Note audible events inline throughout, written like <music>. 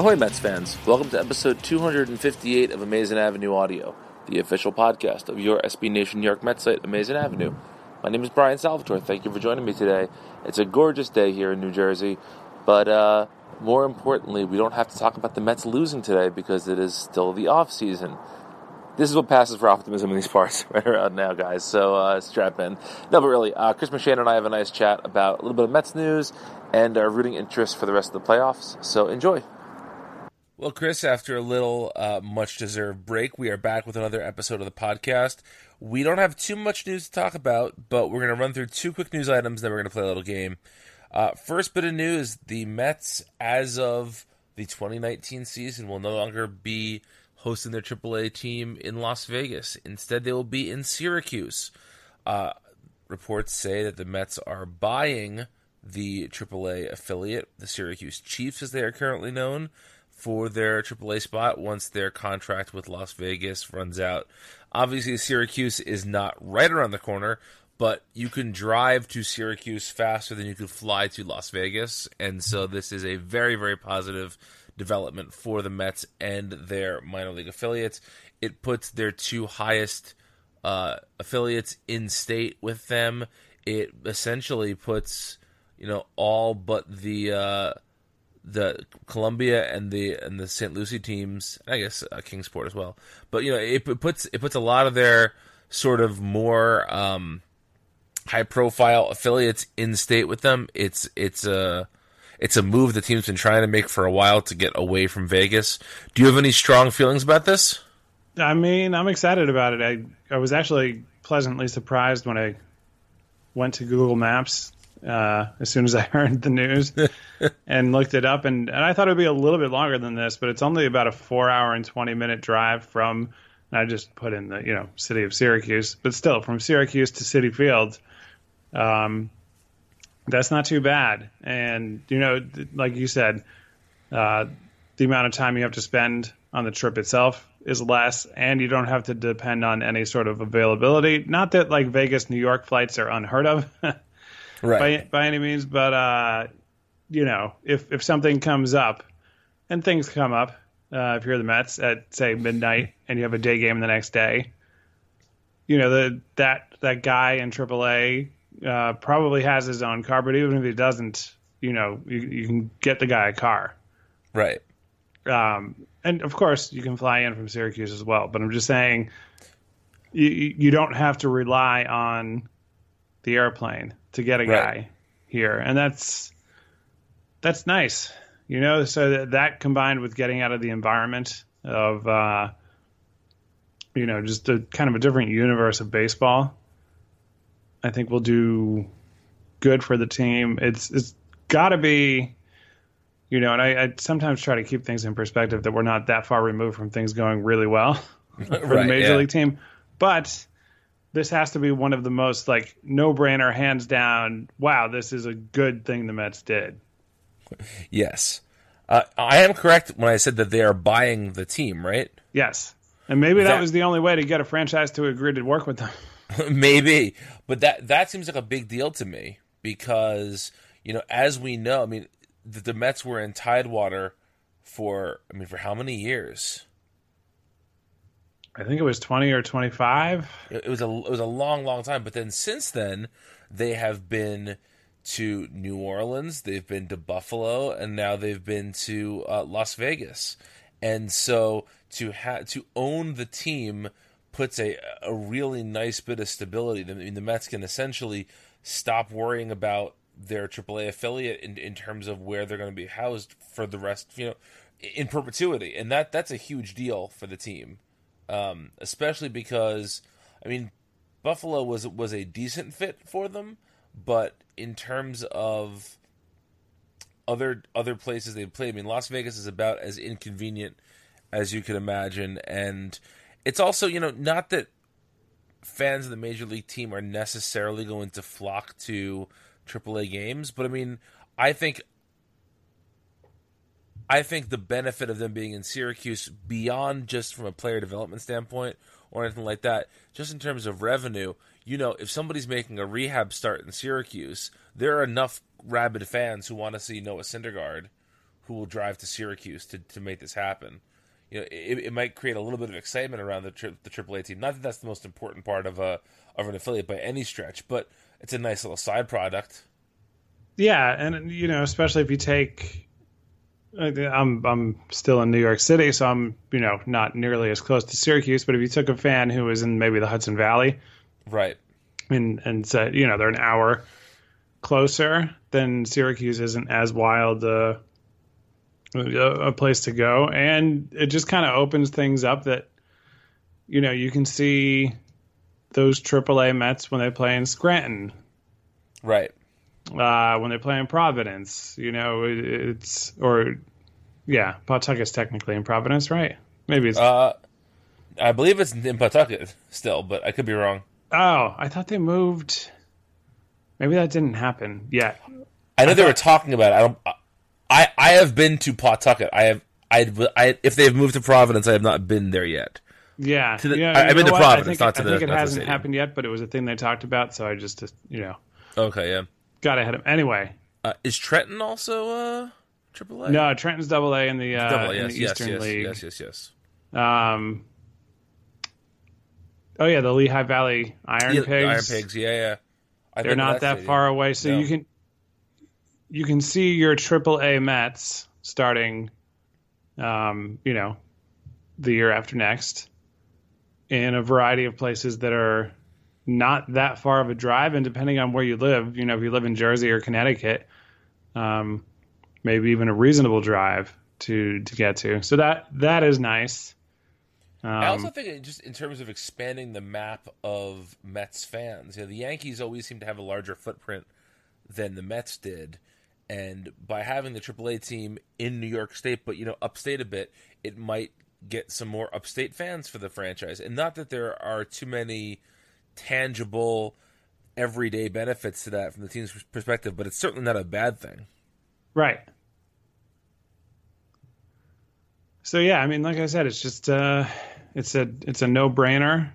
Ahoy, Mets fans. Welcome to episode 258 of Amazing Avenue Audio, the official podcast of your SB Nation New York Mets site, Amazing Avenue. My name is Brian Salvatore. Thank you for joining me today. It's a gorgeous day here in New Jersey, but uh, more importantly, we don't have to talk about the Mets losing today because it is still the off season. This is what passes for optimism in these parts <laughs> right around now, guys. So uh, strap in. No, but really, uh, Chris McShane and I have a nice chat about a little bit of Mets news and our rooting interest for the rest of the playoffs. So enjoy. Well, Chris, after a little uh, much deserved break, we are back with another episode of the podcast. We don't have too much news to talk about, but we're going to run through two quick news items, then we're going to play a little game. Uh, first bit of news the Mets, as of the 2019 season, will no longer be hosting their AAA team in Las Vegas. Instead, they will be in Syracuse. Uh, reports say that the Mets are buying the AAA affiliate, the Syracuse Chiefs, as they are currently known for their AAA spot once their contract with Las Vegas runs out. Obviously, Syracuse is not right around the corner, but you can drive to Syracuse faster than you could fly to Las Vegas. And so this is a very, very positive development for the Mets and their minor league affiliates. It puts their two highest uh, affiliates in state with them. It essentially puts, you know, all but the. Uh, the Columbia and the and the St. Lucie teams, I guess uh, Kingsport as well. But you know, it, it, puts it puts a lot of their sort of more um, high profile affiliates in state with them. It's it's a it's a move the team's been trying to make for a while to get away from Vegas. Do you have any strong feelings about this? I mean, I'm excited about it. I I was actually pleasantly surprised when I went to Google Maps uh, as soon as I <laughs> heard the news <laughs> and looked it up. And, and I thought it would be a little bit longer than this, but it's only about a four hour and 20 minute drive from, I just put in the, you know, city of Syracuse, but still from Syracuse to Citi Field. Um, that's not too bad. And, you know, like you said, uh, the amount of time you have to spend on the trip itself is less, and you don't have to depend on any sort of availability. Not that like Vegas, New York flights are unheard of. <laughs> right. by, by any means, but uh, you know, if if something comes up, and things come up, uh, if you're the Mets at say midnight and you have a day game the next day, you know the that that guy in AAA uh, probably has his own car, but even if he doesn't, you know, you, you can get the guy a car, right? Um, and of course, you can fly in from Syracuse as well. But I'm just saying, you you don't have to rely on the airplane to get a guy here, and that's that's nice, you know. So that, that combined with getting out of the environment of, uh, you know, just a kind of a different universe of baseball, I think will do good for the team. It's it's got to be, you know, and I, I, sometimes try to keep things in perspective that we're not that far removed from things going really well <laughs> for right, the major yeah. league team, but this has to be one of the most like no brainer, hands down. Wow, this is a good thing the Mets did. Yes, uh, I am correct when I said that they are buying the team, right? Yes, and maybe that, that was the only way to get a franchise to agree to work with them. <laughs> <laughs> maybe, but that that seems like a big deal to me because you know, as we know, I mean, the, the Mets were in Tidewater for I mean, for how many years? I think it was 20 or 25. It was a it was a long long time, but then since then they have been to New Orleans, they've been to Buffalo, and now they've been to uh, Las Vegas. And so to ha- to own the team puts a a really nice bit of stability. I mean, the Mets can essentially stop worrying about their AAA affiliate in, in terms of where they're going to be housed for the rest, you know, in perpetuity, and that that's a huge deal for the team um, especially because I mean Buffalo was was a decent fit for them, but in terms of other other places they've played, I mean Las Vegas is about as inconvenient as you could imagine, and it's also you know not that fans of the major league team are necessarily going to flock to AAA games, but I mean I think I think the benefit of them being in Syracuse, beyond just from a player development standpoint or anything like that, just in terms of revenue, you know, if somebody's making a rehab start in Syracuse, there are enough rabid fans who want to see Noah Syndergaard, who will drive to Syracuse to, to make this happen. You know, it, it might create a little bit of excitement around the tri- the AAA team. Not that that's the most important part of a of an affiliate by any stretch, but it's a nice little side product. Yeah, and you know, especially if you take I'm I'm still in New York City, so I'm you know not nearly as close to Syracuse. But if you took a fan who was in maybe the Hudson Valley, right, and and said you know they're an hour closer, then Syracuse isn't as wild uh, a place to go, and it just kind of opens things up that you know you can see those AAA Mets when they play in Scranton, right? Uh, when they play in Providence, you know it, it's or yeah, Pawtucket's technically in Providence, right? Maybe it's. Uh, I believe it's in Pawtucket still, but I could be wrong. Oh, I thought they moved. Maybe that didn't happen yet. I know I they thought... were talking about it. I don't. I I have been to Pawtucket. I have I, I if they've moved to Providence, I have not been there yet. Yeah, the, yeah. I, have been to what? Providence, think, not to I the. I think it hasn't happened yet, but it was a thing they talked about, so I just, you know. Okay, yeah. Got ahead of him. anyway. Uh, is Trenton also uh triple A? No, Trenton's double A in the uh, double, yes, in the yes, Eastern yes, League. Yes, yes, yes. Um. Oh yeah, the Lehigh Valley Iron yeah, Pigs. Iron Pigs, yeah, yeah. I've They're not that, that far away, so no. you can you can see your triple A Mets starting, um, you know, the year after next in a variety of places that are not that far of a drive. And depending on where you live, you know, if you live in Jersey or Connecticut, um, maybe even a reasonable drive to to get to. So that that is nice. Um, I also think just in terms of expanding the map of Mets fans, you know, the Yankees always seem to have a larger footprint than the Mets did, and by having the AAA team in New York State, but you know, upstate a bit, it might get some more upstate fans for the franchise. And not that there are too many tangible, everyday benefits to that from the team's perspective, but it's certainly not a bad thing. Right. So yeah, I mean, like I said, it's just uh, it's a it's a no brainer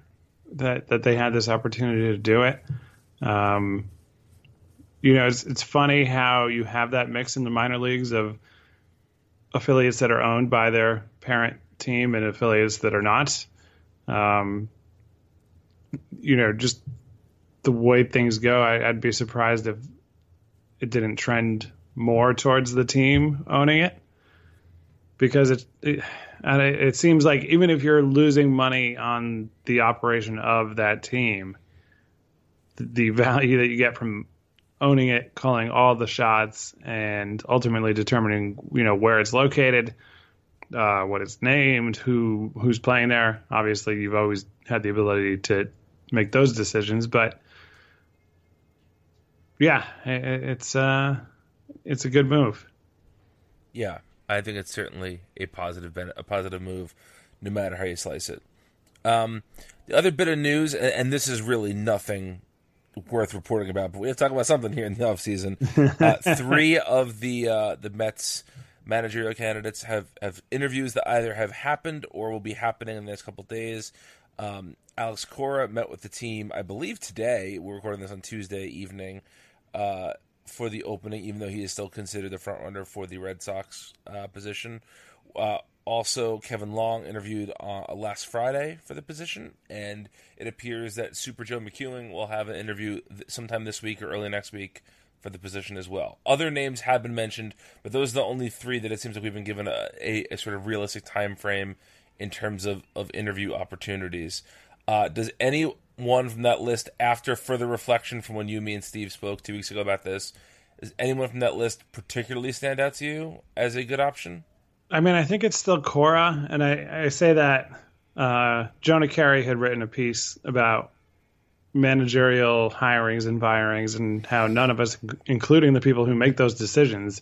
that that they had this opportunity to do it. Um, you know, it's it's funny how you have that mix in the minor leagues of affiliates that are owned by their parent team and affiliates that are not. Um, you know, just the way things go, I, would be surprised if it didn't trend more towards the team owning it because it, it and it, it seems like even if you're losing money on the operation of that team, the, the <laughs> value that you get from owning it, calling all the shots, and ultimately determining you know where it's located, uh, what it's named, who who's playing there. Obviously, you've always had the ability to make those decisions, but yeah, it, it's uh, it's a good move. Yeah, I think it's certainly a positive a positive move, no matter how you slice it. Um, the other bit of news, and this is really nothing worth reporting about, but we have to talk about something here in the offseason. <laughs> Uh, three of the uh, the Mets managerial candidates have, have interviews that either have happened or will be happening in the next couple days. Um, Alex Cora met with the team, I believe today. We're recording this on Tuesday evening uh, for the opening, even though he is still considered the front runner for the Red Sox uh, position. Uh, also, Kevin Long interviewed uh, last Friday for the position, and it appears that Super Joe McEwing will have an interview th- sometime this week or early next week for the position as well. Other names have been mentioned, but those are the only three that it seems like we've been given a, a, a sort of realistic time frame in terms of, of interview opportunities. Uh, does anyone from that list, after further reflection from when you, me, and Steve spoke two weeks ago about this, does anyone from that list particularly stand out to you as a good option? I mean, I think it's still Cora, and I, I say that uh, Jonah Keri had written a piece about managerial hirings and firings and how none of us, including the people who make those decisions,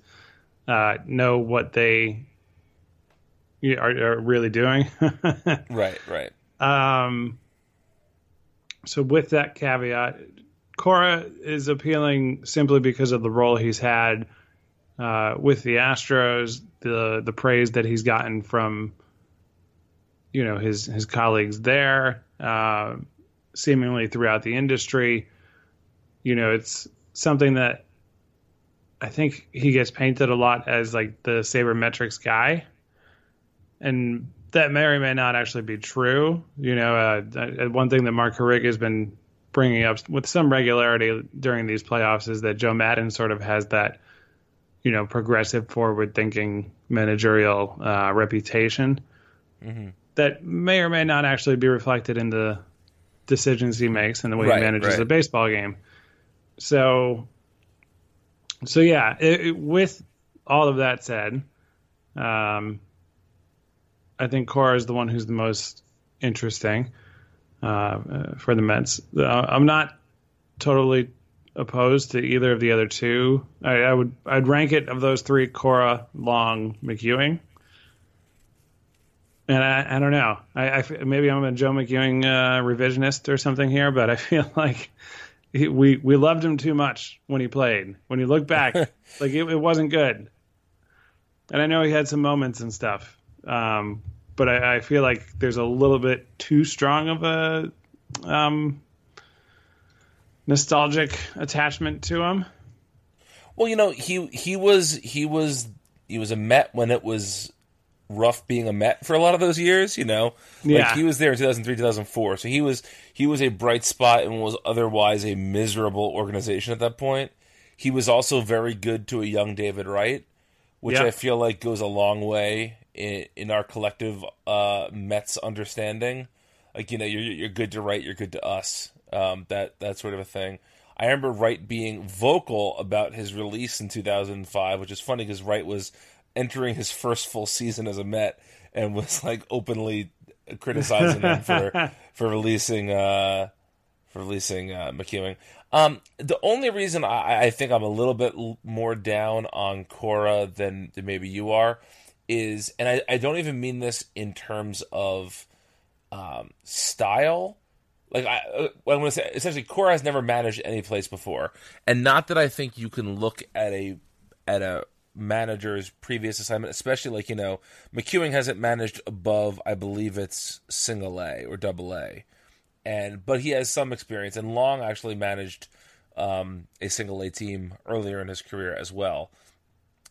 uh, know what they are, are really doing. <laughs> right, right. Um, so with that caveat, Cora is appealing simply because of the role he's had uh, with the Astros, the the praise that he's gotten from you know his his colleagues there, uh, seemingly throughout the industry. You know, it's something that I think he gets painted a lot as like the sabermetrics guy, and that may or may not actually be true. You know, uh, one thing that Mark Hariga has been bringing up with some regularity during these playoffs is that Joe Maddon sort of has that, you know, progressive, forward-thinking managerial uh, reputation mm-hmm. that may or may not actually be reflected in the decisions he makes and the way right, he manages right. a baseball game. So, so yeah, it, it, with all of that said, um, I think Cora is the one who's the most interesting uh, for the Mets. Uh, I'm not totally opposed to either of the other two. I, I, would I'd rank it of those three: Cora, Long, McEwing. And I, I don't know. I, I, maybe I'm a Joe McEwing uh, revisionist or something here, but I <laughs> feel like he, we we loved him too much when he played. When you look back, <laughs> like it, it, wasn't good. And I know he had some moments and stuff, um, but I, I, feel like there's a little bit too strong of a um, nostalgic attachment to him. Well, you know, he he was he was he was a Met when it was rough being a Met for a lot of those years. You know, yeah. like he was there in 2003, 2004, so he was he was a bright spot and was otherwise a miserable organization at that point. He was also very good to a young David Wright, which I feel like goes a long way in, in our collective uh, Mets understanding. Like you know, you're you're good to Wright, you're good to us. Um, that that sort of a thing. I remember Wright being vocal about his release in 2005, which is funny because Wright was entering his first full season as a Met and was like openly criticizing him for <laughs> for releasing uh, for releasing uh, McEwing. Um, the only reason I, I, think I'm a little bit more down on Cora than, than maybe you are is, and I, I don't even mean this in terms of um, style. Like I, uh, I'm going to say, essentially, Cora has never managed any place before, and not that I think you can look at a at a manager's previous assignment, especially like you know McEwing hasn't managed above, I believe it's single A or double A, and but he has some experience. And Long actually managed um, a single A team earlier in his career as well.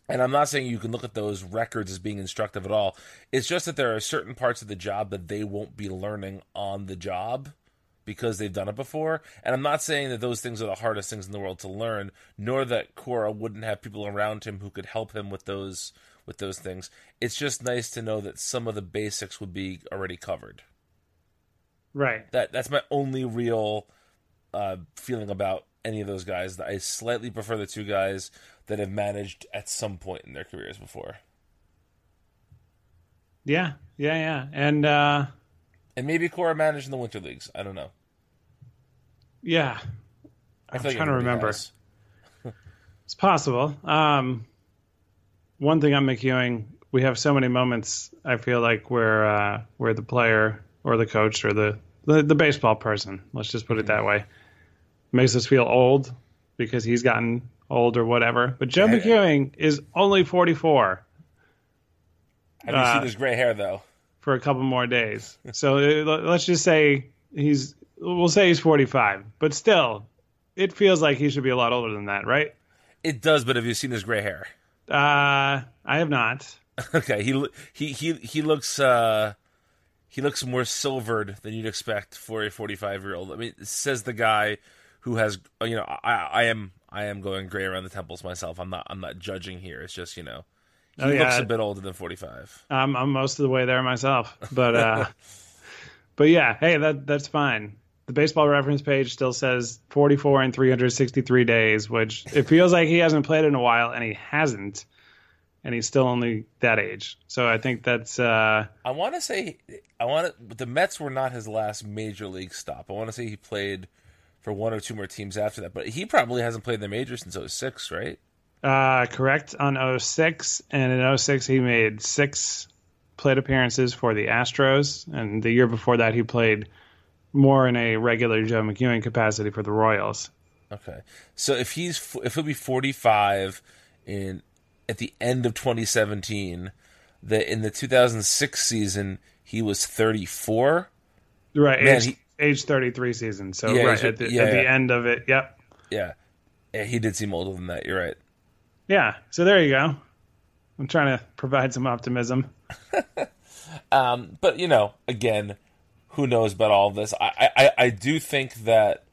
And I'm not saying you can look at those records as being instructive at all. It's just that there are certain parts of the job that they won't be learning on the job because they've done it before. And I'm not saying that those things are the hardest things in the world to learn, nor that Cora wouldn't have people around him who could help him with those with those things. It's just nice to know that some of the basics would be already covered. Right. That that's my only real uh, feeling about any of those guys. I slightly prefer the two guys that have managed at some point in their careers before. Yeah, yeah, yeah, and uh, and maybe Cora managed in the winter leagues. I don't know. Yeah, I'm trying like to remember. <laughs> it's possible. Um, one thing I'm McEwing, we have so many moments. I feel like where uh, where the player or the coach or the, the the baseball person, let's just put it that way, makes us feel old because he's gotten old or whatever. But Joe McEwing is only 44. Have you uh, seen his gray hair though? for a couple more days. So uh, let's just say he's we'll say he's 45, but still it feels like he should be a lot older than that, right? It does, but have you seen his gray hair? Uh, I have not. <laughs> okay, he he he he looks uh he looks more silvered than you'd expect for a 45 year old. I mean, says the guy who has you know I I am I am going gray around the temples myself. I'm not I'm not judging here. It's just you know he oh, yeah. looks a bit older than 45. I'm, I'm most of the way there myself, but uh, <laughs> but yeah, hey, that that's fine. The baseball reference page still says 44 and 363 days, which it feels like he hasn't played in a while, and he hasn't, and he's still only that age. So I think that's. Uh, I want to say I want to. The Mets were not his last major league stop. I want to say he played for one or two more teams after that, but he probably hasn't played the majors since 06, right? Uh, correct on 06. And in 06, he made six plate appearances for the Astros. And the year before that, he played more in a regular Joe McEwing capacity for the Royals. Okay. So if he's if he'll be 45 in at the end of 2017, that in the 2006 season he was 34. Right, Man, he, age 33 season. So yeah, right at, the, yeah, at yeah. the end of it. Yep. Yeah. yeah. He did seem older than that. You're right. Yeah. So there you go. I'm trying to provide some optimism. <laughs> um, but you know, again, who knows about all this? I I, I do think that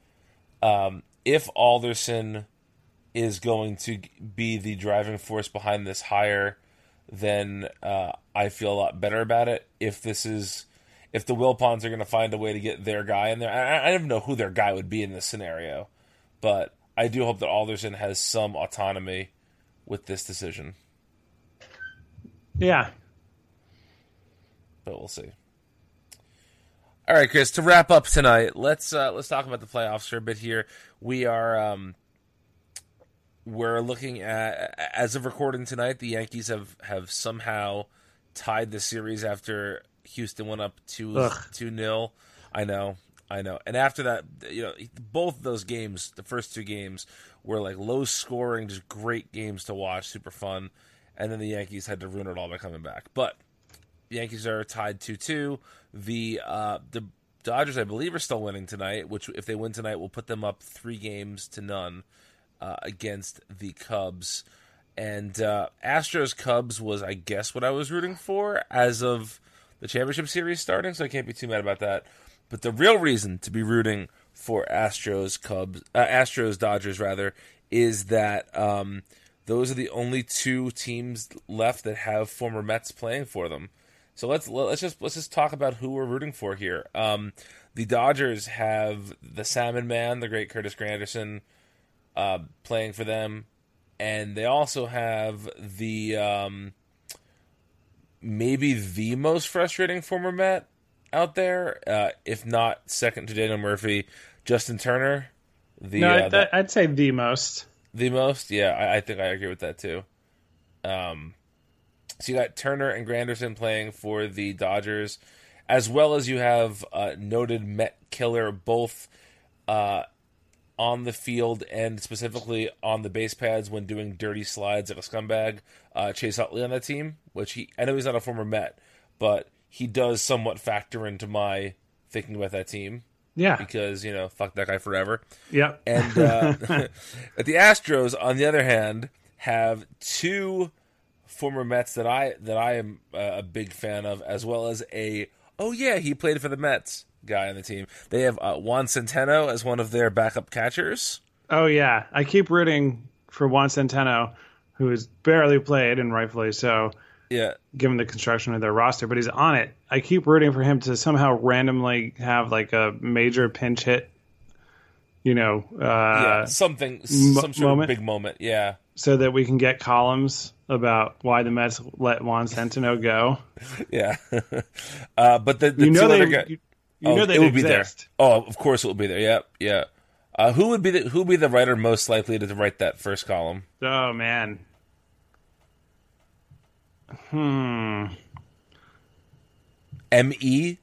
um, if Alderson is going to be the driving force behind this hire, then uh, I feel a lot better about it. If this is if the Wilpons are going to find a way to get their guy in there, I, I don't know who their guy would be in this scenario, but I do hope that Alderson has some autonomy with this decision. Yeah. But we'll see. All right, Chris. To wrap up tonight, let's uh, let's talk about the playoffs for a bit here. We are um, we're looking at as of recording tonight. The Yankees have have somehow tied the series after Houston went up two two nil. I know, I know. And after that, you know, both those games, the first two games, were like low scoring, just great games to watch, super fun. And then the Yankees had to ruin it all by coming back. But the Yankees are tied two two. The uh, the Dodgers, I believe, are still winning tonight. Which, if they win tonight, will put them up three games to none uh, against the Cubs. And uh, Astros Cubs was, I guess, what I was rooting for as of the championship series starting. So I can't be too mad about that. But the real reason to be rooting for Astros Cubs, uh, Astros Dodgers rather, is that um, those are the only two teams left that have former Mets playing for them. So let's let's just let's just talk about who we're rooting for here. Um, the Dodgers have the Salmon Man, the great Curtis Granderson, uh, playing for them, and they also have the um, maybe the most frustrating former Met out there, uh, if not second to Daniel Murphy, Justin Turner. The, no, I'd, uh, I'd say the most. The most, yeah, I, I, think I agree with that too. Um, so you got Turner and Granderson playing for the Dodgers, as well as you have uh, noted Met killer both uh, on the field and specifically on the base pads when doing dirty slides like a scumbag. Uh, Chase Utley on that team, which he I know he's not a former Met, but he does somewhat factor into my thinking about that team. Yeah, because you know, fuck that guy forever. Yeah, and uh, <laughs> but the Astros, on the other hand, have two former Mets that I that I am uh, a big fan of, as well as a oh yeah, he played for the Mets guy on the team. They have uh, Juan Centeno as one of their backup catchers. Oh yeah, I keep rooting for Juan Centeno, who has barely played and rightfully so. Yeah, given the construction of their roster, but he's on it. I keep rooting for him to somehow randomly have like a major pinch hit. You know, uh, yeah, something, some sort moment, of big moment. Yeah, so that we can get columns about why the Mets let Juan Centeno go. <laughs> yeah, <laughs> uh, but the, the you know they, guys, you, you oh, know they will be there. Oh, of course it will be there. Yep, yeah. Uh, who would be the who would be the writer most likely to write that first column? Oh man. Hmm. M E.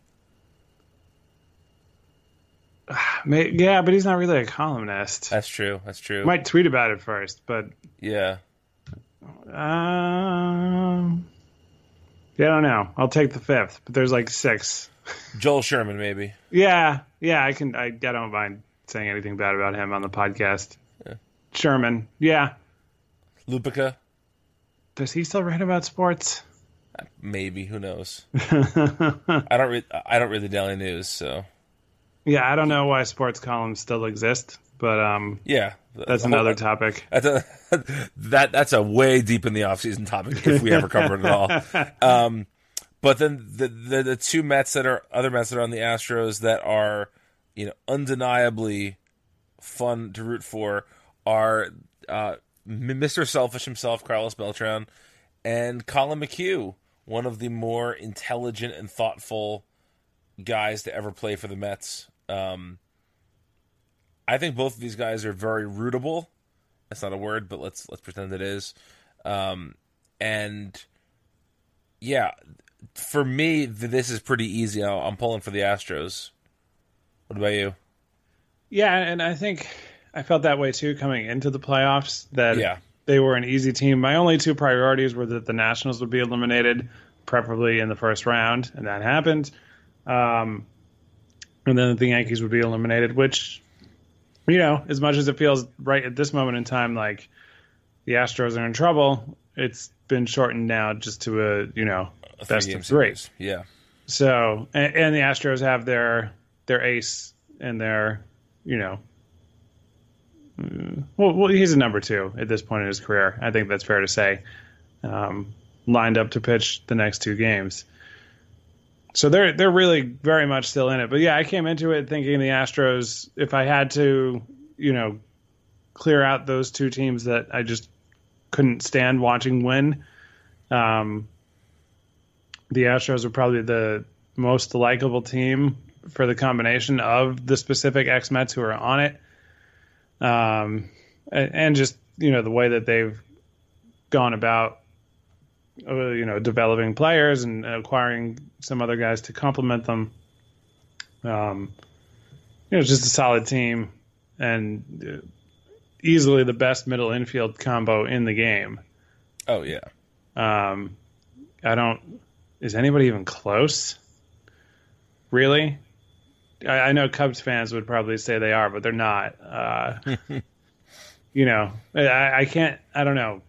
<sighs> Yeah, but he's not really a columnist. That's true. That's true. Might tweet about it first, but yeah. Um. Yeah, I don't know. I'll take the fifth, but there's like six. <laughs> Joel Sherman, maybe. Yeah, yeah, I can. I, I don't mind saying anything bad about him on the podcast. Yeah. Sherman, yeah. Lupica. Does he still write about sports? Maybe. Who knows? <laughs> I don't. Re- I don't read the Daily News, so. Yeah, I don't know why sports columns still exist, but um. Yeah, that's another topic. <laughs> That's a that that's a way deep in the off season topic if we ever cover it at all. <laughs> Um, but then the, the, the two Mets that are other Mets that are on the Astros that are you know undeniably fun to root for are uh, Mr. Selfish himself, Carlos Beltran, and Collin McHugh, one of the more intelligent and thoughtful guys to ever play for the Mets. Um, I think both of these guys are very rootable. That's not a word, but let's let's pretend it is. Um, and yeah, for me, this is pretty easy. I'm pulling for the Astros. What about you? Yeah, and I think I felt that way too coming into the playoffs. That yeah. they were an easy team. My only two priorities were that the Nationals would be eliminated, preferably in the first round, and that happened. Um, and then the Yankees would be eliminated, which, you know, as much as it feels right at this moment in time, like the Astros are in trouble, it's been shortened now just to a you know A best of three. series. Yeah. So and, and the Astros have their their ace and their you know. Well, well, he's a number two at this point in his career. I think that's fair to say. Um, lined up to pitch the next two games, so they're they're really very much still in it. But yeah, I came into it thinking the Astros. If I had to, you know, clear out those two teams that I just couldn't stand watching win, um, the Astros are probably the most likable team for the combination of the specific ex Mets who are on it, um, and, and just you know the way that they've gone about, uh, you know, developing players and acquiring some other guys to complement them. Um, you know, just a solid team and uh, easily the best middle infield combo in the game. Oh yeah. Um, I don't. Is anybody even close? Really? I, I know Cubs fans would probably say they are, but they're not. Uh, <laughs> you know, I, I can't. I don't know.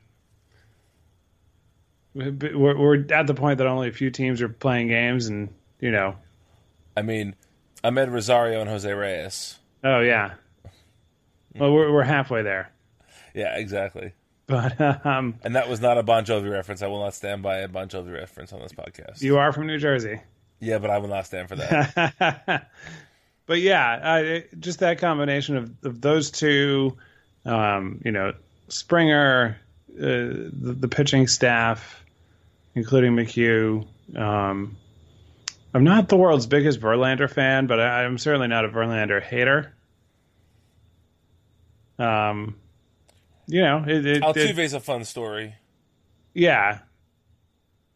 We're, we're at the point that only a few teams are playing games, and you know, I mean, Amed Rosario and Jose Reyes. oh yeah. Well, we're we're halfway there, Yeah, exactly. but <laughs> um, And that was not a Bon Jovi reference. I will not stand by a Bon Jovi reference on this podcast. you are from New Jersey. Yeah, but I will not stand for that. <laughs> but yeah, I, it- just that combination of, of those two, um, you know, Springer, uh, the, the pitching staff, including McHugh. Um, I'm not the world's biggest Verlander fan, but I, I'm certainly not a Verlander hater. Um, you know, it, it, it, a fun story. yeah.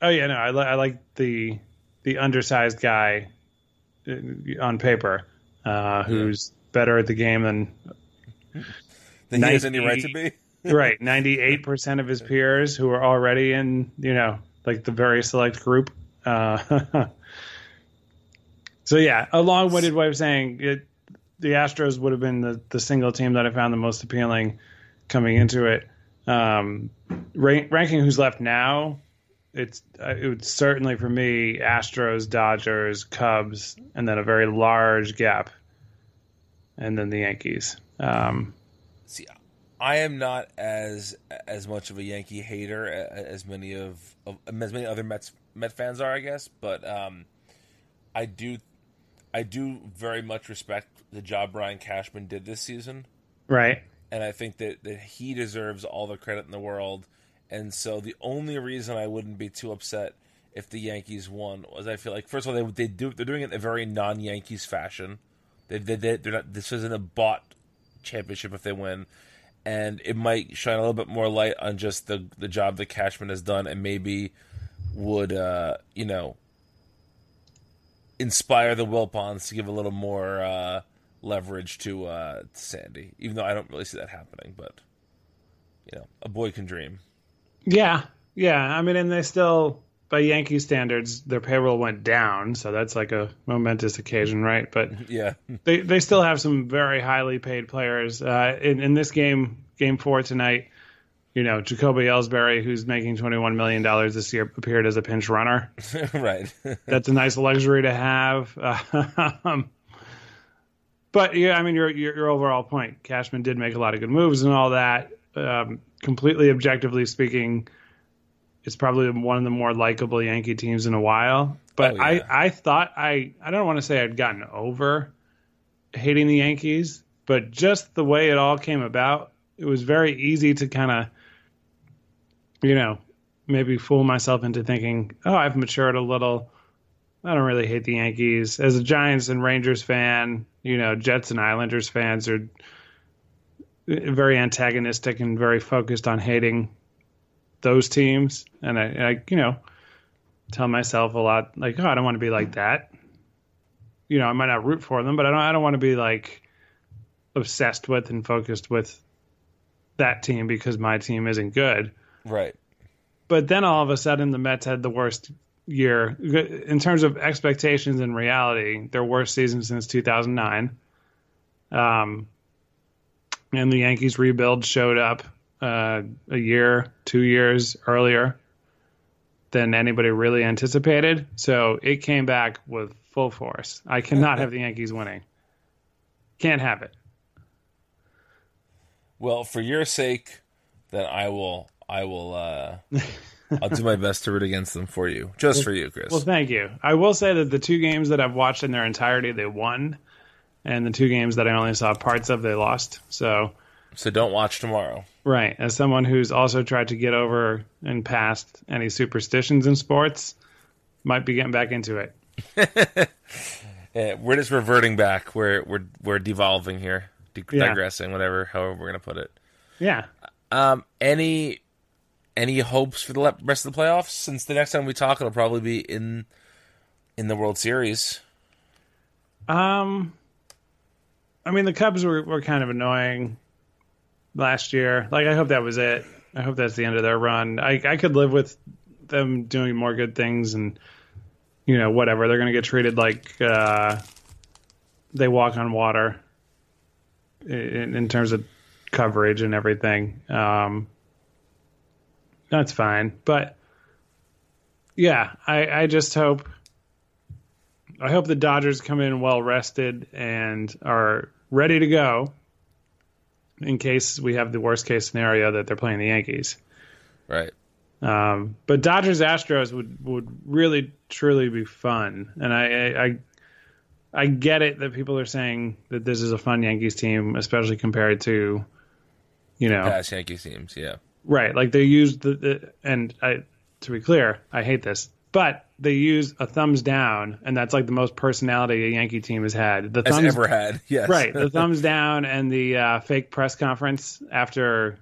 Oh yeah, no, I, li- I like the the undersized guy uh, on paper, uh, who's better at the game than Then he has any right to be. <laughs> right ninety eight percent of his peers who are already in you know like the very select group. Uh, <laughs> so yeah, a long winded way of saying it. The Astros would have been the, the single team that I found the most appealing coming into it. Um, rank, ranking who's left now, it's uh, it would certainly for me Astros, Dodgers, Cubs, and then a very large gap, and then the Yankees. Um, See, I am not as as much of a Yankee hater as many of, of as many other Mets Met fans are, I guess. But um, I do I do very much respect the job Brian Cashman did this season, right. and I think that, that he deserves all the credit in the world. And so the only reason I wouldn't be too upset if the Yankees won was I feel like first of all they they do they're doing it in a very non Yankees fashion. They they they they're not this isn't a bought championship if they win, and it might shine a little bit more light on just the the job that Cashman has done, and maybe would uh you know inspire the Wilpons to give a little more uh leverage to uh to Sandy, even though I don't really see that happening, but you know a boy can dream. Yeah, yeah. I mean, and they still, by Yankee standards, their payroll went down, so that's like a momentous occasion, right? But <laughs> Yeah, they they still have some very highly paid players. Uh, in in this game, game four tonight, you know, Jacoby Ellsbury, who's making twenty one million dollars this year, appeared as a pinch runner. <laughs> right. <laughs> That's a nice luxury to have. Um, but yeah, I mean, your, your your overall point, Cashman did make a lot of good moves and all that. Um, completely objectively speaking, it's probably one of the more likable Yankee teams in a while. But Oh, yeah. I I thought I I don't want to say I'd gotten over hating the Yankees, but just the way it all came about, it was very easy to kind of, you know, maybe fool myself into thinking, oh, I've matured a little. I don't really hate the Yankees. As a Giants and Rangers fan, you know, Jets and Islanders fans are very antagonistic and very focused on hating those teams. And I, I you know, tell myself a lot like, oh, I don't want to be like that. You know, I might not root for them, but I don't. I don't want to be like obsessed with and focused with that team because my team isn't good right. but then all of a sudden the Mets had the worst year in terms of expectations and reality, their worst season since 2009. Um, and the Yankees rebuild showed up. uh, a year, two years earlier than anybody really anticipated. So it came back with full force. I cannot have the Yankees winning. Can't have it. Well, for your sake, then I will. I will. uh I'll do my best to root against them for you, just for you, Chris. Well, thank you. I will say that the two games that I've watched in their entirety, they won, and the two games that I only saw parts of, they lost. So, so don't watch tomorrow. Right. As someone who's also tried to get over and past any superstitions in sports, might be getting back into it. <laughs> yeah, we're just reverting back. We're we're we're devolving here, de- yeah. digressing, whatever, however we're gonna put it. Yeah. Um. Any any hopes for the rest of the playoffs? Since the next time we talk, it'll probably be in in the World Series. Um. I mean, the Cubs were, were kind of annoying last year. Like, I hope that was it. I hope that's the end of their run. I I could live with them doing more good things and you know whatever. They're going to get treated like uh, they walk on water in, in, terms of coverage and everything. Um, that's fine, but yeah, I I just hope. I hope the Dodgers come in well rested and are ready to go in case we have the worst case scenario that they're playing the Yankees. Right. Um, but Dodgers Astros would would really truly be fun, and I, I I get it that people are saying that this is a fun Yankees team, especially compared to you know past Yankees teams. Yeah. Right. Like they used the, the and I to be clear, I hate this but they use a thumbs down, and that's like the most personality a Yankee team has had. The thumbs, ever had, yes. Right, the thumbs down and the uh, fake press conference after.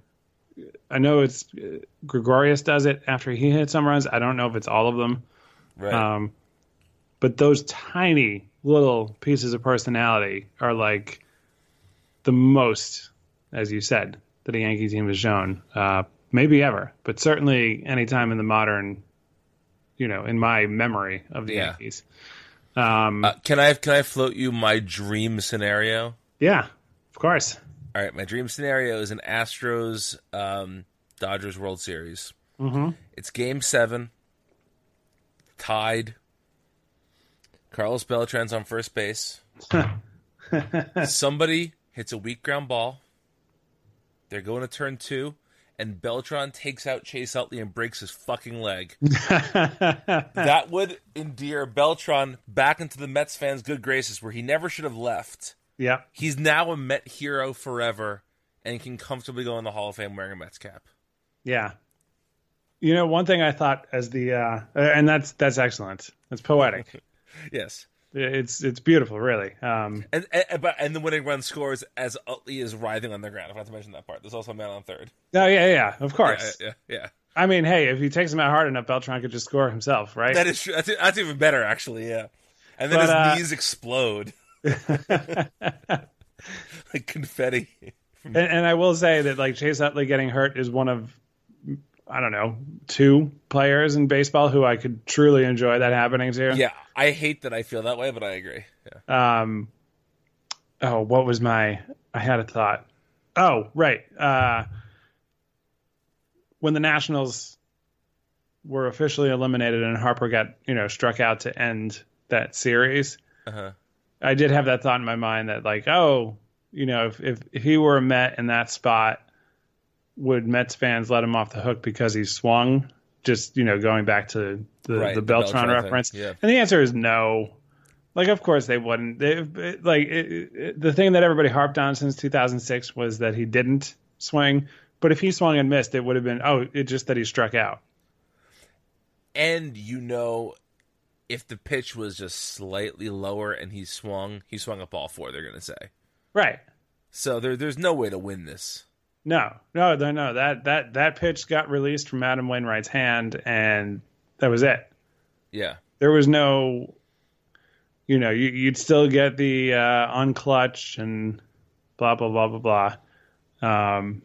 I know it's uh, Gregorius does it after he hits some runs. I don't know if it's all of them. Right. Um, but those tiny little pieces of personality are like the most, as you said, that a Yankee team has shown. Uh, maybe ever, but certainly anytime in the modern you know, in my memory of the yeah. Yankees. Um, uh, can I can I float you my dream scenario? Yeah, of course. All right, my dream scenario is an Astros um, Dodgers World Series. Mm-hmm. It's Game Seven, tied. Carlos Beltran's on first base. <laughs> Somebody hits a weak ground ball. They're going to turn two and Beltran takes out Chase Utley and breaks his fucking leg. <laughs> that would endear Beltran back into the Mets fans' good graces where he never should have left. Yeah. He's now a Met hero forever and can comfortably go in the Hall of Fame wearing a Mets cap. Yeah. You know, one thing I thought as the uh, and that's that's excellent. That's poetic. <laughs> yes. It's it's beautiful, really. Um, and, and but and the winning run scores as Utley is writhing on the ground. I forgot to mention that part. There's also a man on third. Oh yeah, yeah, of course. Yeah, yeah, yeah. I mean, hey, if he takes him out hard enough, Beltran could just score himself, right? That is true. That's, that's even better, actually. Yeah. And then but, his uh, knees explode <laughs> <laughs> like confetti. And, and, I will say that like Chase Utley getting hurt is one of I don't know, two players in baseball who I could truly enjoy that happening to. Yeah, I hate that I feel that way, but I agree. Yeah. Um. Oh, what was my? I had a thought. Oh, right. Uh, when the Nationals were officially eliminated and Harper got you know struck out to end that series, uh-huh. I did have that thought in my mind that like, oh, you know, if if, if he were a Met in that spot would Mets fans let him off the hook because he swung? Just you know, going back to the, right, the, Beltran, the Beltran reference, yeah. and the answer is no. Like, of course they wouldn't. They, like it, it, the thing that everybody harped on since 2006 was that he didn't swing. But if he swung and missed, it would have been oh, it's just that he struck out. And you know, if the pitch was just slightly lower and he swung, he swung up all four. They're gonna say, right. So there, there's no way to win this. No, no, no, no. That that that pitch got released from Adam Wainwright's hand, and that was it. Yeah, there was no. You know, you, would still get the uh, unclutch and blah blah blah blah blah um,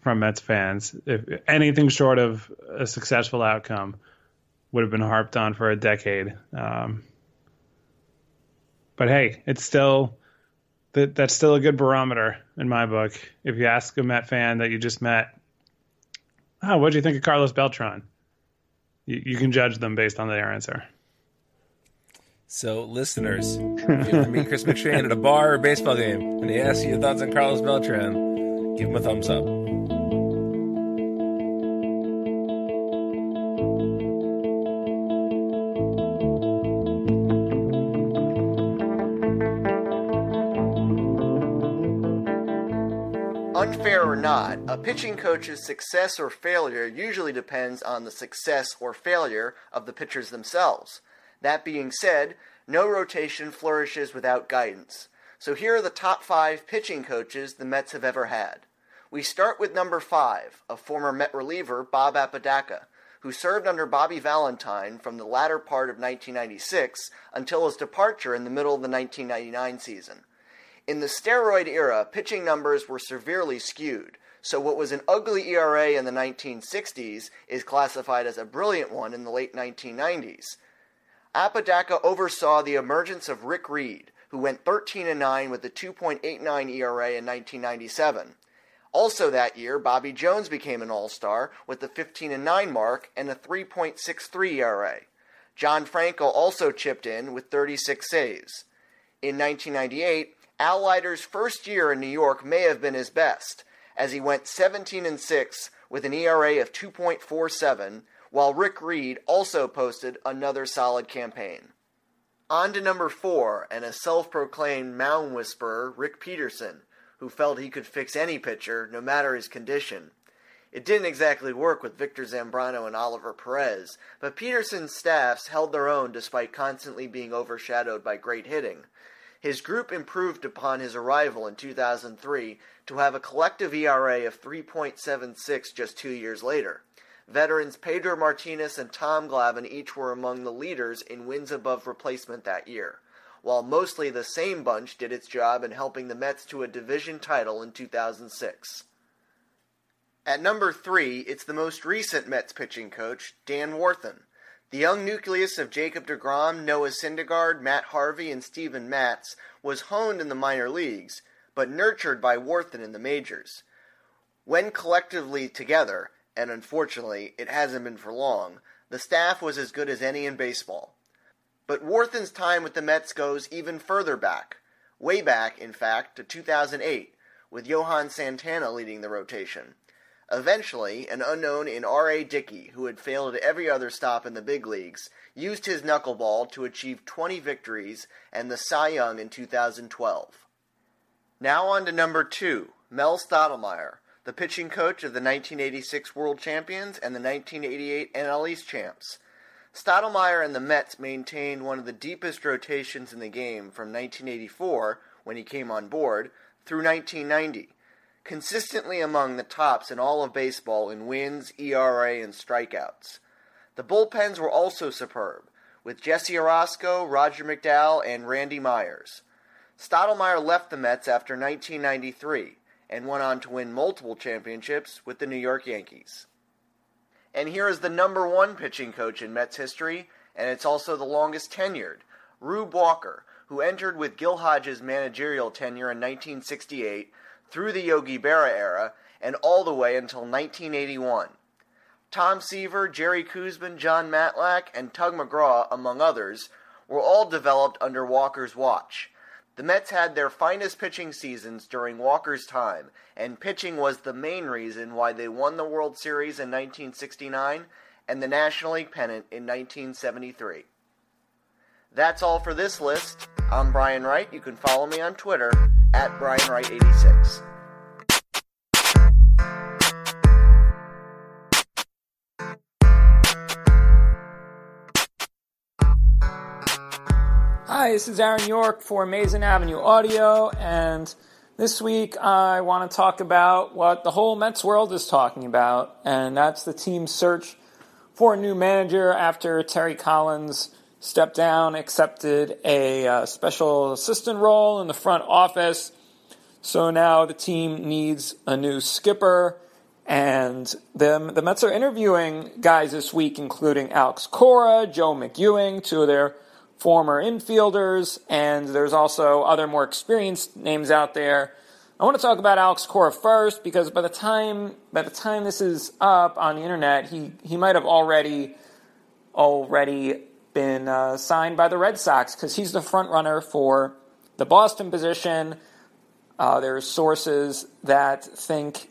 from Mets fans. If anything short of a successful outcome would have been harped on for a decade. Um, but hey, it's still that that's still a good barometer in my book. If you ask a Met fan that you just met ah, Oh, what do you think of Carlos Beltran? You, you can judge them based on their answer. So, listeners, if you meet Chris McShane at a bar or baseball game and he asks you your thoughts on Carlos Beltran, give him a thumbs up. Not, a pitching coach's success or failure usually depends on the success or failure of the pitchers themselves. That being said, no rotation flourishes without guidance. So here are the top five pitching coaches the Mets have ever had. We start with number five, a former Met reliever, Bob Apodaca, who served under Bobby Valentine from the latter part of 1996 until his departure in the middle of the 1999 season. In the steroid era, pitching numbers were severely skewed, so what was an ugly ERA in the 1960s is classified as a brilliant one in the late 1990s. Apodaca oversaw the emergence of Rick Reed, who went 13 and 9 with a 2.89 ERA in 1997. Also that year, Bobby Jones became an All-Star with the 15 and 9 mark and a 3.63 ERA. John Franco also chipped in with 36 saves. In 1998, Al Leiter's first year in New York may have been his best, as he went 17 and 6 with an ERA of 2.47 while Rick Reed also posted another solid campaign. On to number four, and a self proclaimed mound whisperer, Rick Peterson, who felt he could fix any pitcher, no matter his condition. It didn't exactly work with Victor Zambrano and Oliver Perez, but Peterson's staffs held their own despite constantly being overshadowed by great hitting. His group improved upon his arrival in 2003 to have a collective ERA of 3.76 just two years later. Veterans Pedro Martinez and Tom Glavine each were among the leaders in wins above replacement that year, while mostly the same bunch did its job in helping the Mets to a division title in 2006. At number three, it's the most recent Mets pitching coach, Dan Warthen. The young nucleus of Jacob DeGrom, Noah Syndergaard, Matt Harvey, and Steven Matz was honed in the minor leagues, but nurtured by Warthen in the majors. When collectively together, and unfortunately, it hasn't been for long, the staff was as good as any in baseball. But Warthen's time with the Mets goes even further back, way back, in fact, to 2008, with Johan Santana leading the rotation. Eventually, an unknown in R.A. Dickey, who had failed at every other stop in the big leagues, used his knuckleball to achieve 20 victories and the Cy Young in 2012. Now on to number two, Mel Stottlemyre, the pitching coach of the 1986 World Champions and the 1988 NL East champs. Stottlemyre and the Mets maintained one of the deepest rotations in the game from 1984, when he came on board, through 1990, consistently among the tops in all of baseball in wins, ERA, and strikeouts. The bullpens were also superb, with Jesse Orosco, Roger McDowell, and Randy Myers. Stottlemyre left the Mets after 1993 and went on to win multiple championships with the New York Yankees. And here is the number one pitching coach in Mets history, and it's also the longest tenured, Rube Walker, who entered with Gil Hodges' managerial tenure in 1968 through the Yogi Berra era and all the way until 1981. Tom Seaver, Jerry Koosman, Jon Matlack, and Tug McGraw, among others, were all developed under Walker's watch. The Mets had their finest pitching seasons during Walker's time, and pitching was the main reason why they won the World Series in 1969 and the National League pennant in 1973. That's all for this list. I'm Brian Wright. You can follow me on Twitter at BrianWright86. Hi, this is Aaron York for Amazing Avenue Audio, and this week I want to talk about what the whole Mets world is talking about, and that's the team's search for a new manager after Terry Collins stepped down, accepted a uh, special assistant role in the front office. So now the team needs a new skipper, and the, the Mets are interviewing guys this week, including Alex Cora, Joe McEwing, two of their former infielders, and there's also other more experienced names out there. I want to talk about Alex Cora first because by the time by the time this is up on the internet, he he might have already already been uh, signed by the Red Sox because he's the front runner for the Boston position. Uh, there's sources that think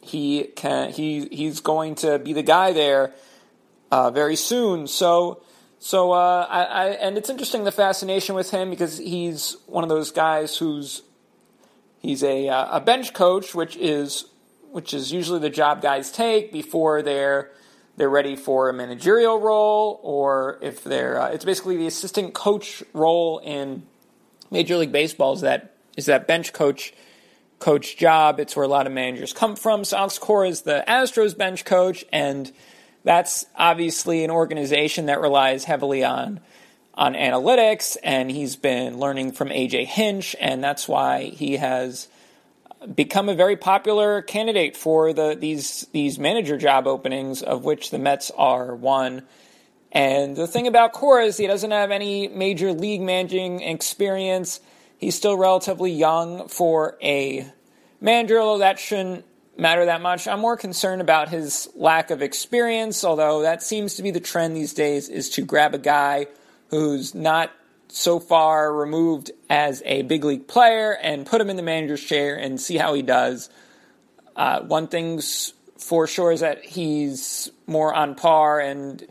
he can he he's going to be the guy there uh, very soon. So so uh, I, I, and it's interesting the fascination with him because he's one of those guys who's he's a uh, a bench coach, which is which is usually the job guys take before they're they're ready for a managerial role, or if they're uh, it's basically the assistant coach role in Major League Baseball is that is that bench coach coach job. It's where a lot of managers come from. So Alex Cora is the Astros bench coach, and that's obviously an organization that relies heavily on on analytics, and he's been learning from AJ Hinch, and that's why he has become a very popular candidate for the these these manager job openings, of which the Mets are one. And the thing about Cora is he doesn't have any major league managing experience. He's still relatively young for a manager, although that shouldn't matter that much. I'm more concerned about his lack of experience, although that seems to be the trend these days is to grab a guy who's not so far removed as a big league player and put him in the manager's chair and see how he does. Uh, one thing's for sure is that he's more on par and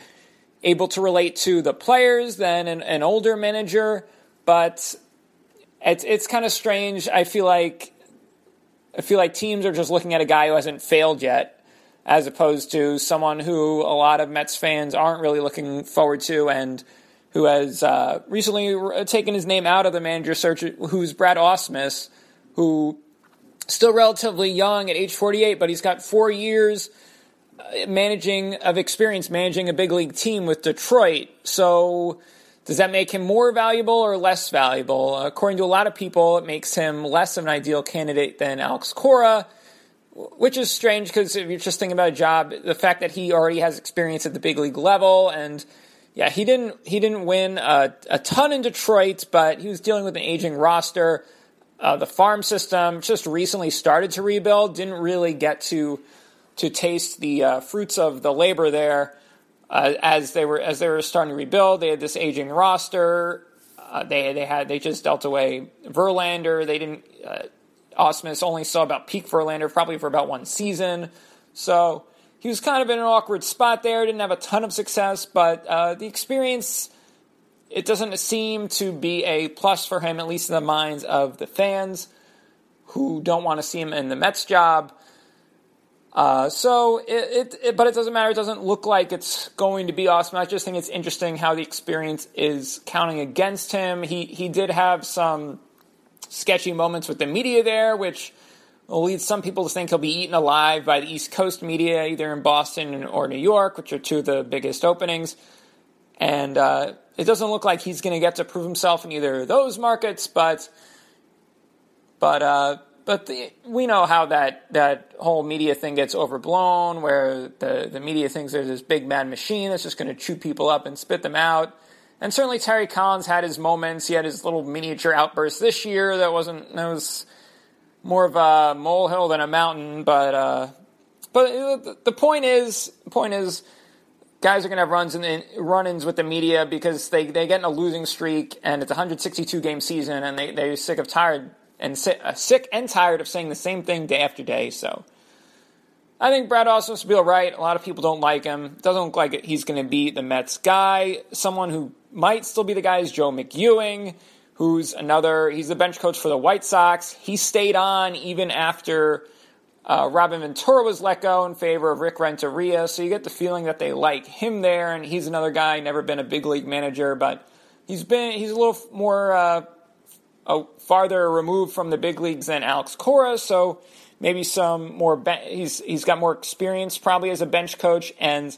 able to relate to the players than an, an older manager, but it's it's kind of strange. I feel like I feel like teams are just looking at a guy who hasn't failed yet, as opposed to someone who a lot of Mets fans aren't really looking forward to and who has uh, recently taken his name out of the manager search, who's Brad Ausmus, who still relatively young at age 48, but he's got four years uh, managing of experience managing a big league team with Detroit. So does that make him more valuable or less valuable? According to a lot of people, it makes him less of an ideal candidate than Alex Cora, which is strange because if you're just thinking about a job, the fact that he already has experience at the big league level and yeah, he didn't he didn't win a, a ton in Detroit, but he was dealing with an aging roster. Uh, the farm system just recently started to rebuild. Didn't really get to to taste the uh, fruits of the labor there uh, as they were as they were starting to rebuild. They had this aging roster. Uh, they they had they just dealt away Verlander. They didn't. Uh, Ausmus only saw about peak Verlander probably for about one season. So he was kind of in an awkward spot there. Didn't have a ton of success, but uh, the experience it doesn't seem to be a plus for him, at least in the minds of the fans who don't want to see him in the Mets job. Uh, so it, it, it, but it doesn't matter. It doesn't look like it's going to be Ausmus. I just think it's interesting how the experience is counting against him. He he did have some sketchy moments with the media there, which will lead some people to think he'll be eaten alive by the East Coast media, either in Boston or New York, which are two of the biggest openings. And uh, it doesn't look like he's going to get to prove himself in either of those markets, but but uh, but the, we know how that that whole media thing gets overblown, where the the media thinks there's this big mad machine that's just going to chew people up and spit them out. And certainly Terry Collins had his moments. He had his little miniature outburst this year that wasn't that was more of a molehill than a mountain. But uh, but the point is, point is, guys are going to have runs and run-ins with the media because they they get in a losing streak, and it's a 162 game season, and they they're sick of tired and sick, uh, sick and tired of saying the same thing day after day. So. I think Brad will be all right. A lot of people don't like him. Doesn't look like he's going to be the Mets guy. Someone who might still be the guy is Joe McEwing who's another, he's the bench coach for the White Sox. He stayed on even after uh, Robin Ventura was let go in favor of Rick Renteria. So you get the feeling that they like him there, and he's another guy, never been a big league manager, but he's been, he's a little more, uh, farther removed from the big leagues than Alex Cora, so maybe some more. He's he's got more experience probably as a bench coach, and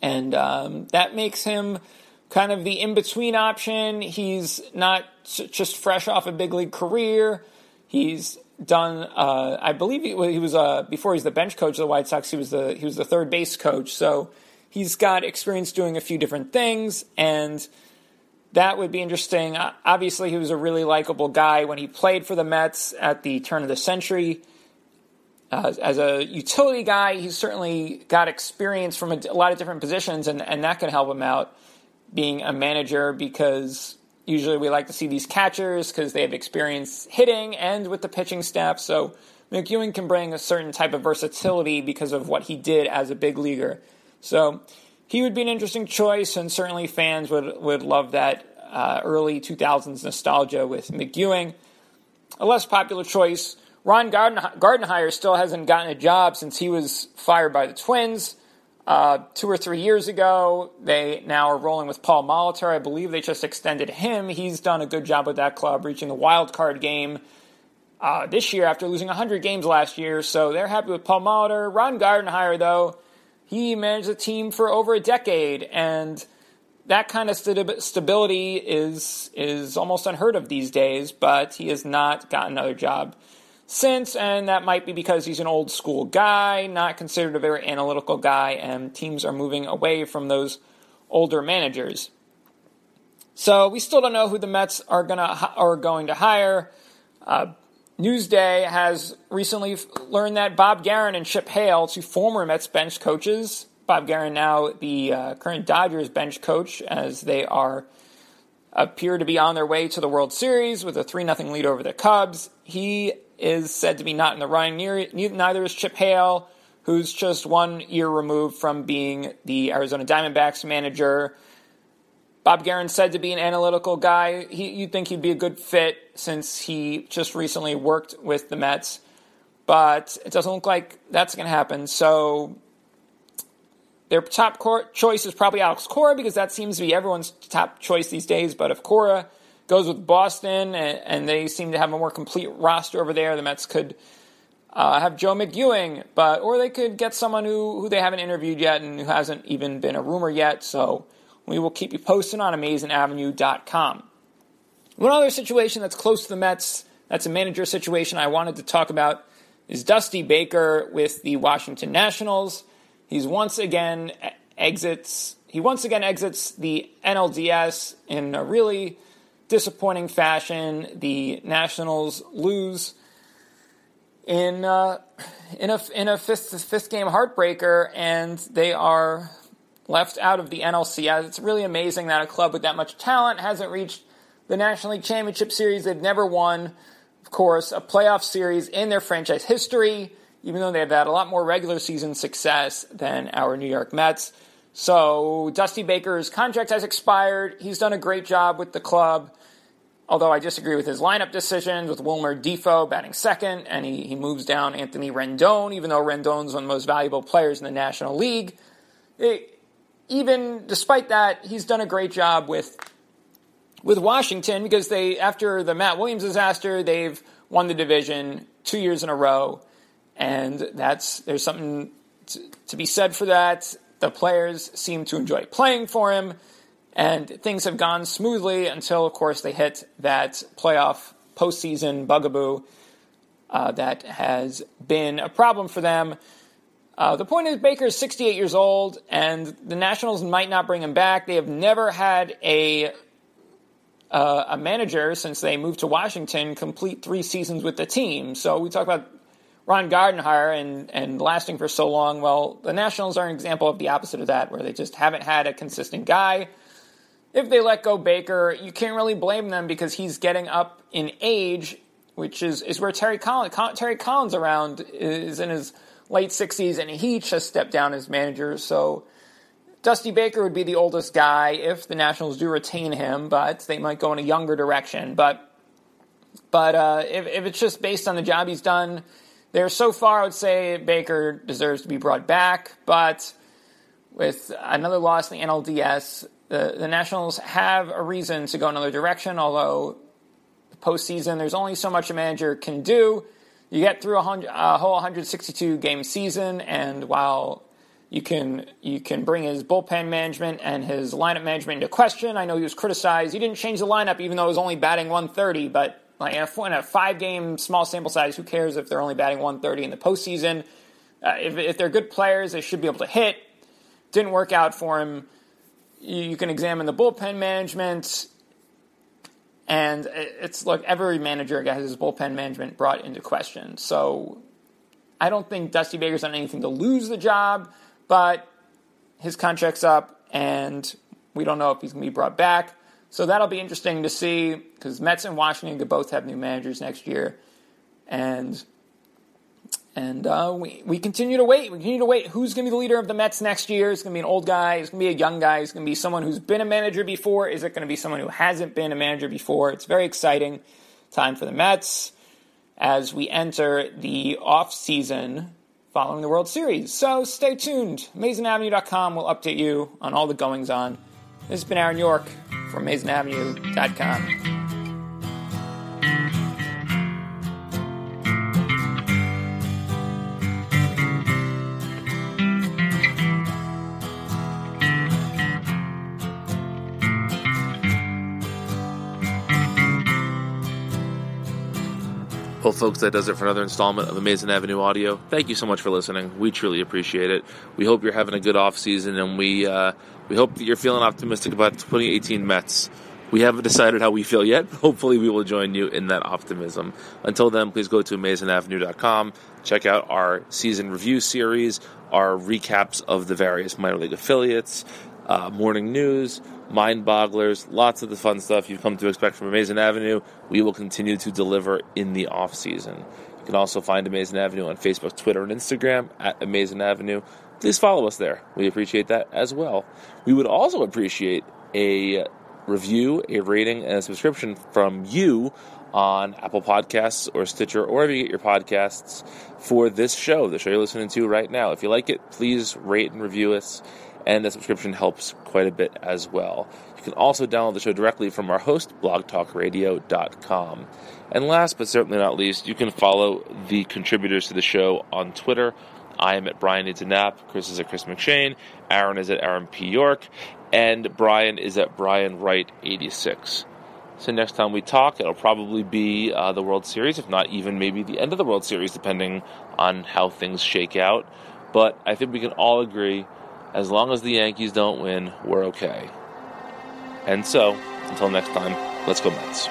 and um, that makes him kind of the in between option. He's not just fresh off a big league career. He's done. Uh, I believe he, was uh, before he's the bench coach of the White Sox. He was the he was the third base coach. So he's got experience doing a few different things, and that would be interesting. Obviously, he was a really likable guy when he played for the Mets at the turn of the century. Uh, as a utility guy, he's certainly got experience from a, a lot of different positions, and, and that can help him out being a manager because usually we like to see these catchers because they have experience hitting and with the pitching staff. So McEwing can bring a certain type of versatility because of what he did as a big leaguer. So he would be an interesting choice, and certainly fans would, would love that uh, early 2000s nostalgia with McEwing. A less popular choice, Ron Garden- Gardenhire still hasn't gotten a job since he was fired by the Twins. Uh, two or three years ago, they now are rolling with Paul Molitor. I believe they just extended him. He's done a good job with that club, reaching the wild card game uh, this year after losing 100 games last year. So they're happy with Paul Molitor. Ron Gardenhire, though, he managed the team for over a decade, and that kind of st- stability is is almost unheard of these days. But he has not gotten another job since, and that might be because he's an old school guy, not considered a very analytical guy, and teams are moving away from those older managers. So we still don't know who the Mets are gonna are going to hire. Uh, Newsday has recently learned that Bob Geren and Chip Hale, two former Mets bench coaches, Bob Geren now the uh, current Dodgers bench coach, as they are appear to be on their way to the World Series with a three 0 lead over the Cubs. He is said to be not in the running. Neither is Chip Hale, who's just one year removed from being the Arizona Diamondbacks manager. Bob Geren said to be an analytical guy. He, you'd think he'd be a good fit since he just recently worked with the Mets, but it doesn't look like that's going to happen. So their top choice is probably Alex Cora because that seems to be everyone's top choice these days. But if Cora goes with Boston and, and they seem to have a more complete roster over there, the Mets could uh, have Joe McEwing, but or they could get someone who, who they haven't interviewed yet and who hasn't even been a rumor yet. So we will keep you posted on AmazingAvenue.com. One other situation that's close to the Mets, that's a manager situation I wanted to talk about, is Dusty Baker with the Washington Nationals. He's once again exits. He once again exits the NLDS in a really disappointing fashion. The Nationals lose in uh, in a in a fifth fifth game heartbreaker, and they are left out of the NLCS. It's really amazing that a club with that much talent hasn't reached the National League Championship Series. They've never won, of course, a playoff series in their franchise history, even though they've had a lot more regular season success than our New York Mets. So Dusty Baker's contract has expired. He's done a great job with the club. Although I disagree with his lineup decisions, with Wilmer Difo batting second, and he, he moves down Anthony Rendon, even though Rendon's one of the most valuable players in the National League. It, even despite that, he's done a great job with with Washington because they after the Matt Williams disaster, they've won the division two years in a row, and that's there's something to, to be said for that. The players seem to enjoy playing for him, and things have gone smoothly until, of course, they hit that playoff postseason bugaboo uh, that has been a problem for them. Uh, the point is, Baker is 68 years old, and the Nationals might not bring him back. They have never had a uh, a manager since they moved to Washington complete three seasons with the team. So we talk about Ron Gardenhire and and lasting for so long. Well, the Nationals are an example of the opposite of that, where they just haven't had a consistent guy. If they let go Baker, you can't really blame them because he's getting up in age, which is is where Terry Collins Terry Collins around is in his late 60s, and he just stepped down as manager. So Dusty Baker would be the oldest guy if the Nationals do retain him, but they might go in a younger direction. But but uh, if, if it's just based on the job he's done there so far, I would say Baker deserves to be brought back. But with another loss in the NLDS, the, the Nationals have a reason to go another direction, although the postseason, there's only so much a manager can do you get through a, a whole 162 game season, and while you can you can bring his bullpen management and his lineup management into question. I know he was criticized. He didn't change the lineup even though it was only batting 130. But like in a, in a five game small sample size, who cares if they're only batting 130 in the postseason? Uh, if, if they're good players, they should be able to hit. Didn't work out for him. You, can examine the bullpen management. And it's look, every manager has his bullpen management brought into question. So I don't think Dusty Baker's done anything to lose the job, but his contract's up, and we don't know if he's going to be brought back. So that'll be interesting to see because Mets and Washington could both have new managers next year, and and uh, we we continue to wait. We continue to wait. Who's going to be the leader of the Mets next year? Is going to be an old guy? Is going to be a young guy? Is going to be someone who's been a manager before? Is it going to be someone who hasn't been a manager before? It's very exciting time for the Mets as we enter the off season following the World Series. So stay tuned. AmazingAvenue.com will update you on all the goings on. This has been Aaron York from AmazingAvenue.com. folks, that does it for another installment of Amazing Avenue Audio. Thank you so much for listening. We truly appreciate it. We hope you're having a good off season, and we uh, we hope that you're feeling optimistic about the 2018 Mets. We haven't decided how we feel yet. <laughs> Hopefully, we will join you in that optimism. Until then, please go to AmazingAvenue.com. Check out our season review series, our recaps of the various minor league affiliates, uh, morning news, mind bogglers, lots of the fun stuff you've come to expect from Amazing Avenue. We will continue to deliver in the off season. You can also find Amazing Avenue on Facebook, Twitter, and Instagram at Amazing Avenue. Please follow us there. We appreciate that as well. We would also appreciate a review, a rating, and a subscription from you on Apple Podcasts or Stitcher or wherever you get your podcasts for this show, the show you're listening to right now. If you like it, please rate and review us and the subscription helps quite a bit as well. You can also download the show directly from our host, blogtalkradio.com. And last but certainly not least, you can follow the contributors to the show on Twitter. I am at Brian Needs a Nap, Chris is at Chris McShane, Aaron is at Aaron P. York, and Brian is at Brian Wright 86. So next time we talk, it'll probably be uh, the World Series, if not even maybe the end of the World Series, depending on how things shake out. But I think we can all agree as long as the Yankees don't win, we're okay. And so, until next time, let's go Mets.